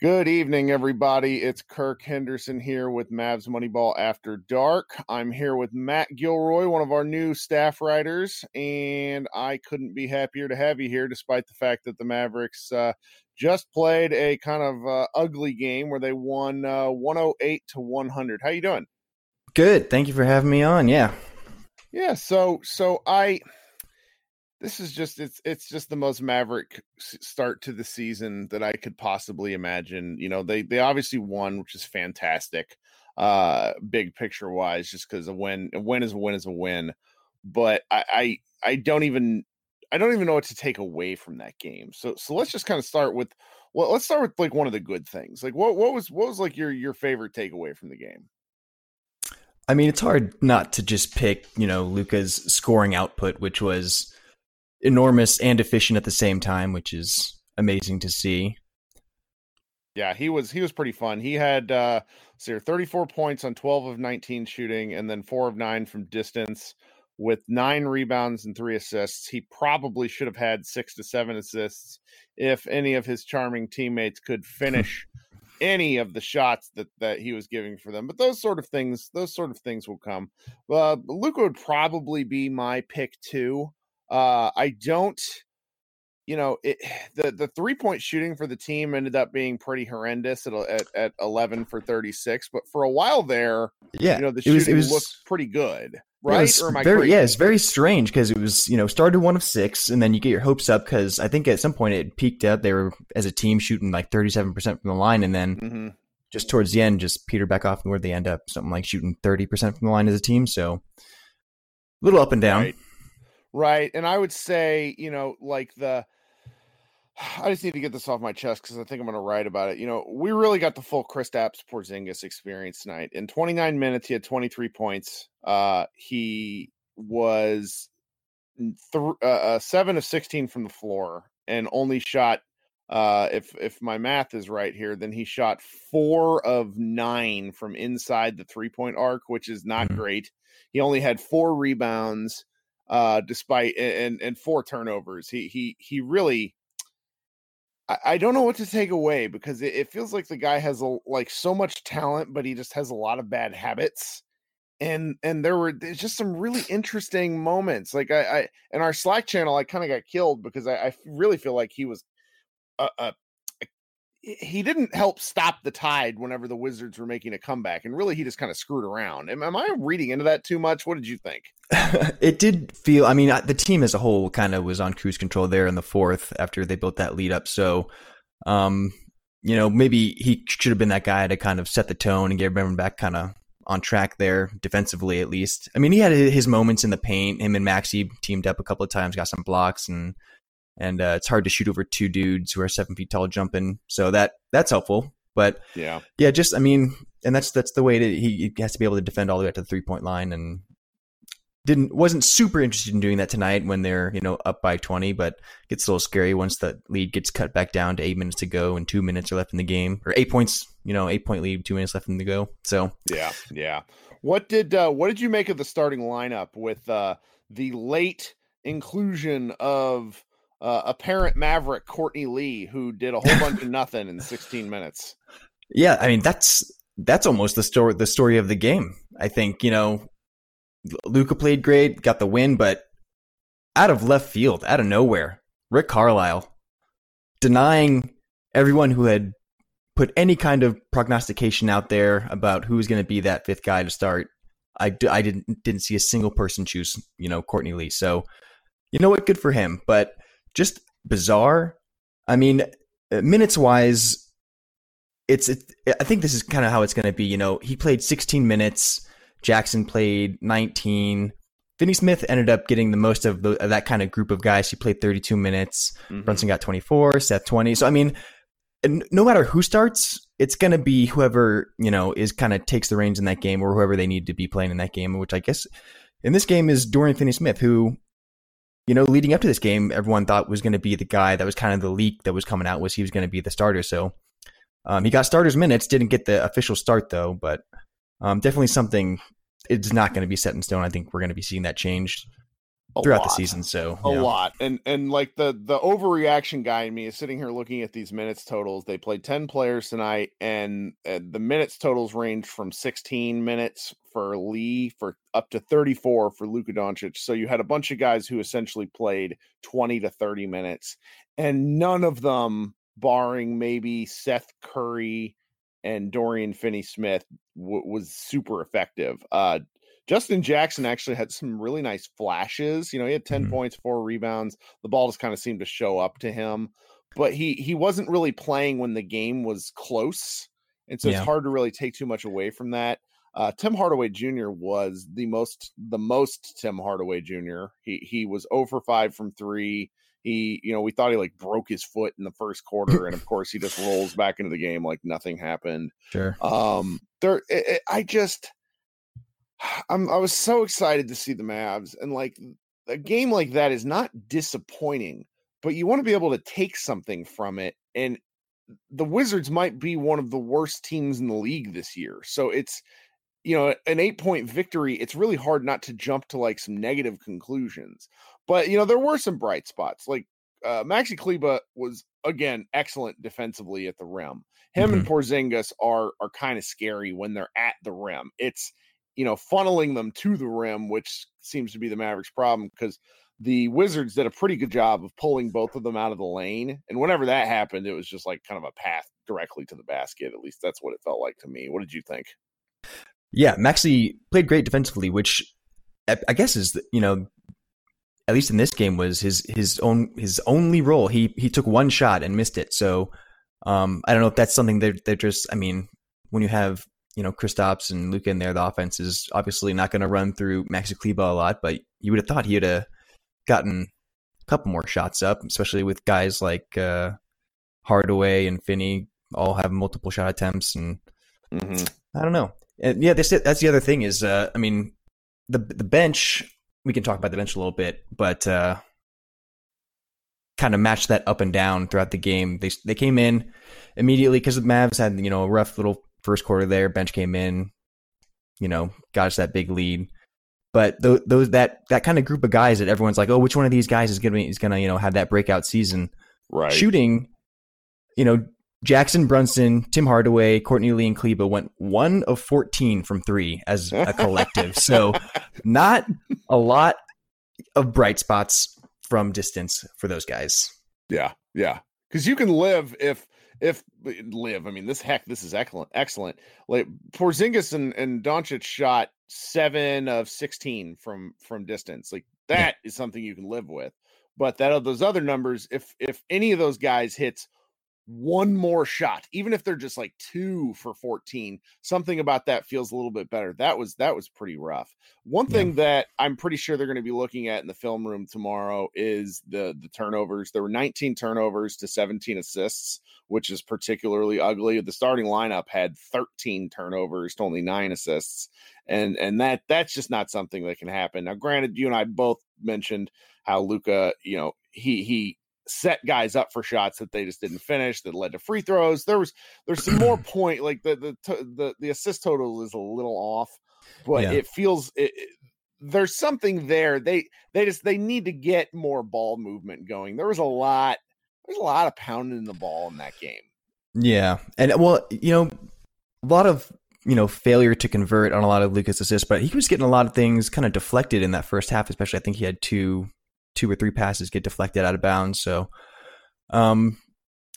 Good evening, everybody. It's Kirk Henderson here with Mavs Moneyball After Dark. I'm here with Matt Gilroy, one of our new staff writers, and I couldn't be happier to have you here, despite the fact that the Mavericks uh, just played a kind of uh, ugly game where they won uh, 108 to 100. How you doing? Good. Thank you for having me on. Yeah. Yeah. So, so I this is just it's it's just the most maverick start to the season that I could possibly imagine. You know, they they obviously won, which is fantastic, uh, big picture wise, just because a win a win is a win is a win. But I, I I don't even I don't even know what to take away from that game. So so let's just kind of start with well, let's start with like one of the good things. Like what what was what was like your your favorite takeaway from the game? I mean, it's hard not to just pick, you know, Luka's scoring output, which was enormous and efficient at the same time, which is amazing to see. Yeah, he was he was pretty fun. He had uh so 34 points on 12 of 19 shooting and then 4 of 9 from distance with 9 rebounds and 3 assists. He probably should have had 6 to 7 assists if any of his charming teammates could finish any of the shots that that he was giving for them. But those sort of things, those sort of things will come. Uh Luka would probably be my pick too. Uh, I don't, you know, it, the the three point shooting for the team ended up being pretty horrendous at at, at eleven for thirty six. But for a while there, yeah, you know, the shooting it was, it was, looked pretty good. Right? It very, yeah, it's very strange because it was, you know, started one of six, and then you get your hopes up because I think at some point it peaked out. They were as a team shooting like thirty seven percent from the line, and then mm-hmm. just towards the end, just peter back off, and where they end up, something like shooting thirty percent from the line as a team. So a little up and down. Right. Right. And I would say, you know, like the I just need to get this off my chest because I think I'm going to write about it. You know, we really got the full Kristaps Porzingis experience tonight. In 29 minutes, he had 23 points. Uh, he was th- uh, uh, seven of 16 from the floor and only shot. Uh, if if my math is right here, then he shot four of nine from inside the three point arc, which is not mm-hmm. great. He only had four rebounds uh, despite and and four turnovers. He he he really. I, I don't know what to take away because it, it feels like the guy has a, like so much talent, but he just has a lot of bad habits and and there were there's just some really interesting moments like i, I in our slack channel i kind of got killed because I, I, really feel like he was a, a, he didn't help stop the tide whenever the Wizards were making a comeback, and really he just kind of screwed around. Am, am I reading into that too much? What did you think? it did feel. I mean, the team as a whole kind of was on cruise control there in the fourth after they built that lead up. So, um, you know, maybe he should have been that guy to kind of set the tone and get everyone back kind of on track there defensively at least. I mean, he had his moments in the paint. Him and Maxi teamed up a couple of times, got some blocks and and uh, it's hard to shoot over two dudes who are seven feet tall jumping. So that that's helpful. But yeah, yeah, just I mean, and that's that's the way to, he, he has to be able to defend all the way up to the three point line, and didn't wasn't super interested in doing that tonight when they're you know up by 20 but gets a little scary once the lead gets cut back down to eight minutes to go and two minutes are left in the game or eight points you know eight point lead two minutes left in the go so yeah yeah what did uh what did you make of the starting lineup with uh the late inclusion of uh, apparent maverick courtney lee who did a whole bunch of nothing in 16 minutes yeah i mean that's that's almost the story the story of the game i think you know Luka played great, got the win, but out of left field, out of nowhere, Rick Carlisle denying everyone who had put any kind of prognostication out there about who was going to be that fifth guy to start. I, I didn't didn't see a single person choose you know Courtney Lee. So you know what, good for him. But just bizarre. I mean, uh, minutes wise, it's it, I think this is kind of how it's going to be. You know, he played 16 minutes. Jackson played 19. Finney Smith ended up getting the most of, the, of that kind of group of guys. He played 32 minutes. Mm-hmm. Brunson got 24. Seth 20. So I mean, no matter who starts, it's going to be whoever you know is kind of takes the reins in that game, or whoever they need to be playing in that game. Which I guess in this game is Dorian Finney Smith, who you know leading up to this game, everyone thought was going to be the guy that was kind of the leak that was coming out was he was going to be the starter. So um, he got starters minutes, didn't get the official start though, but um, definitely something. It's not going to be set in stone. I think we're going to be seeing that changed throughout the season. So a lot, and and like the the overreaction guy in me is sitting here looking at these minutes totals. They played ten players tonight, and uh, the minutes totals range from sixteen minutes for Lee for up to thirty four for Luka Doncic. So you had a bunch of guys who essentially played twenty to thirty minutes, and none of them, barring maybe Seth Curry and Dorian Finney Smith w- was super effective. Uh, Justin Jackson actually had some really nice flashes. You know, he had 10 mm-hmm. points, four rebounds. The ball just kind of seemed to show up to him, but he he wasn't really playing when the game was close. And so yeah. it's hard to really take too much away from that. Uh, Tim Hardaway Jr. was the most the most Tim Hardaway Jr. He he was over five from three. He, you know, we thought he like broke his foot in the first quarter, and of course he just rolls back into the game like nothing happened. Sure. Um, there, it, it, I just, I'm, I was so excited to see the Mavs, and like a game like that is not disappointing, but you want to be able to take something from it, and the Wizards might be one of the worst teams in the league this year. So it's you know, an eight point victory, it's really hard not to jump to like some negative conclusions. But, you know, there were some bright spots. Like uh, Maxi Kleber was, again, excellent defensively at the rim. Him mm-hmm. and Porzingis are are kind of scary when they're at the rim. It's, you know, funneling them to the rim, which seems to be the Mavericks' problem because the Wizards did a pretty good job of pulling both of them out of the lane. And whenever that happened, it was just like kind of a path directly to the basket. At least that's what it felt like to me. What did you think? Yeah, Maxi played great defensively, which I guess is you know at least in this game was his his own his only role. He he took one shot and missed it. So um, I don't know if that's something that they're just. I mean, when you have you know Kristaps and Luka in there, the offense is obviously not going to run through Maxi Kleber a lot. But you would have thought he would have gotten a couple more shots up, especially with guys like uh, Hardaway and Finney all have multiple shot attempts. And mm-hmm. I don't know. And yeah, that's that's the other thing is, uh, I mean, the the bench. We can talk about the bench a little bit, but uh, kind of matched that up and down throughout the game. They they came in immediately because the Mavs had you know a rough little first quarter there. Bench came in, you know, got us that big lead. But those, those that that kind of group of guys that everyone's like, oh, which one of these guys is gonna is gonna you know have that breakout season? Right. Shooting, you know, Jackson Brunson, Tim Hardaway, Courtney Lee, and Kleber went one of 14 from three as a collective. so, not a lot of bright spots from distance for those guys. Yeah. Yeah. Because you can live if, if uh, live, I mean, this heck, this is excellent. Excellent. Like Porzingis and, and Doncic shot seven of 16 from, from distance. Like that is something you can live with. But that of those other numbers, if, if any of those guys hits one more shot, even if they're just like two for 14. Something about that feels a little bit better. That was that was pretty rough. One thing yeah. that I'm pretty sure they're going to be looking at in the film room tomorrow is the the turnovers. There were 19 turnovers to 17 assists, which is particularly ugly. The starting lineup had 13 turnovers to only nine assists, and and that that's just not something that can happen. Now, granted, you and I both mentioned how Luka you know, he he set guys up for shots that they just didn't finish that led to free throws. There was there's some more point like the the the the assist total is a little off, but yeah. it feels it, it, there's something there. They they just they need to get more ball movement going. There was a lot there's a lot of pounding the ball in that game. Yeah. And well, you know, a lot of you know, failure to convert on a lot of Luka's assists, but he was getting a lot of things kind of deflected in that first half, especially I think he had two two or three passes get deflected out of bounds. So, um,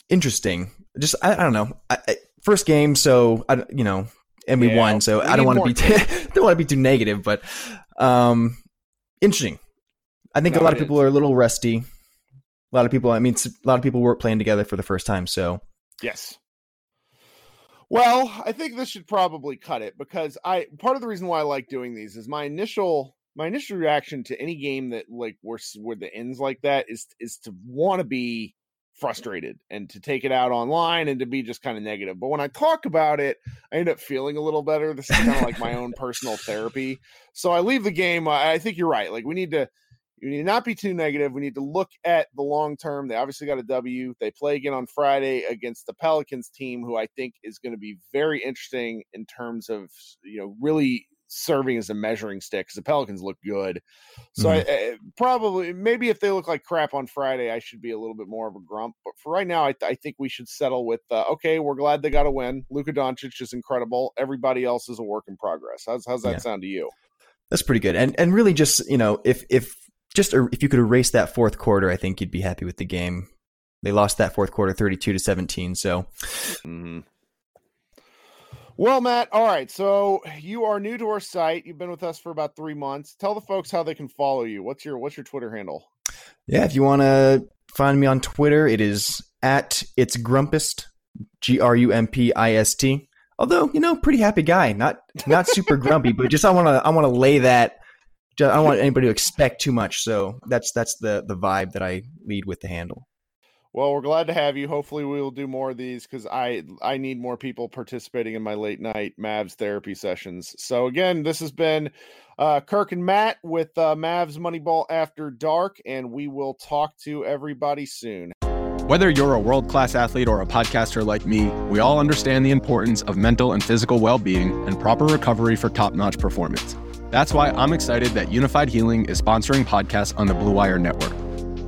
interesting. Just I, I don't know. I, I, first game, so I, you know, and we yeah, won. So we I don't want to be too, don't want to be too negative, but um, interesting. I think no, a lot of people is. are a little rusty. A lot of people. I mean, a lot of people weren't playing together for the first time. So yes. Well, I think this should probably cut it because I part of the reason why I like doing these is my initial my initial reaction to any game that like where where the ends like that is is to want to be frustrated and to take it out online and to be just kind of negative. But when I talk about it, I end up feeling a little better. This is kind of like my own personal therapy. So I leave the game. I think you're right. Like we need to you need not be too negative. We need to look at the long term. They obviously got a W. They play again on Friday against the Pelicans team, who I think is going to be very interesting in terms of you know really serving as a measuring stick because the Pelicans look good. So mm-hmm. I, I, probably maybe if they look like crap on Friday, I should be a little bit more of a grump. But for right now, I, I think we should settle with uh, okay. We're glad they got a win. Luka Doncic is incredible. Everybody else is a work in progress. How's how's that yeah. sound to you? That's pretty good. And and really just you know if if just if you could erase that fourth quarter, I think you'd be happy with the game. They lost that fourth quarter, thirty-two to seventeen. So. Mm-hmm. Well, Matt, all right. So you are new to our site. You've been with us for about three months. Tell the folks how they can follow you. What's your what's your Twitter handle? Yeah, if you want to find me on Twitter, it is at it's grumpist, G R U M P I S T. Although you know, pretty happy guy, not not super grumpy, but just I want to I want to lay that. I don't want anybody to expect too much, so that's that's the the vibe that I lead with the handle. Well, we're glad to have you. Hopefully, we will do more of these because I I need more people participating in my late night Mavs therapy sessions. So again, this has been uh, Kirk and Matt with uh, Mavs Moneyball After Dark, and we will talk to everybody soon. Whether you're a world class athlete or a podcaster like me, we all understand the importance of mental and physical well being and proper recovery for top notch performance. That's why I'm excited that Unifyd Healing is sponsoring podcasts on the Blue Wire Network.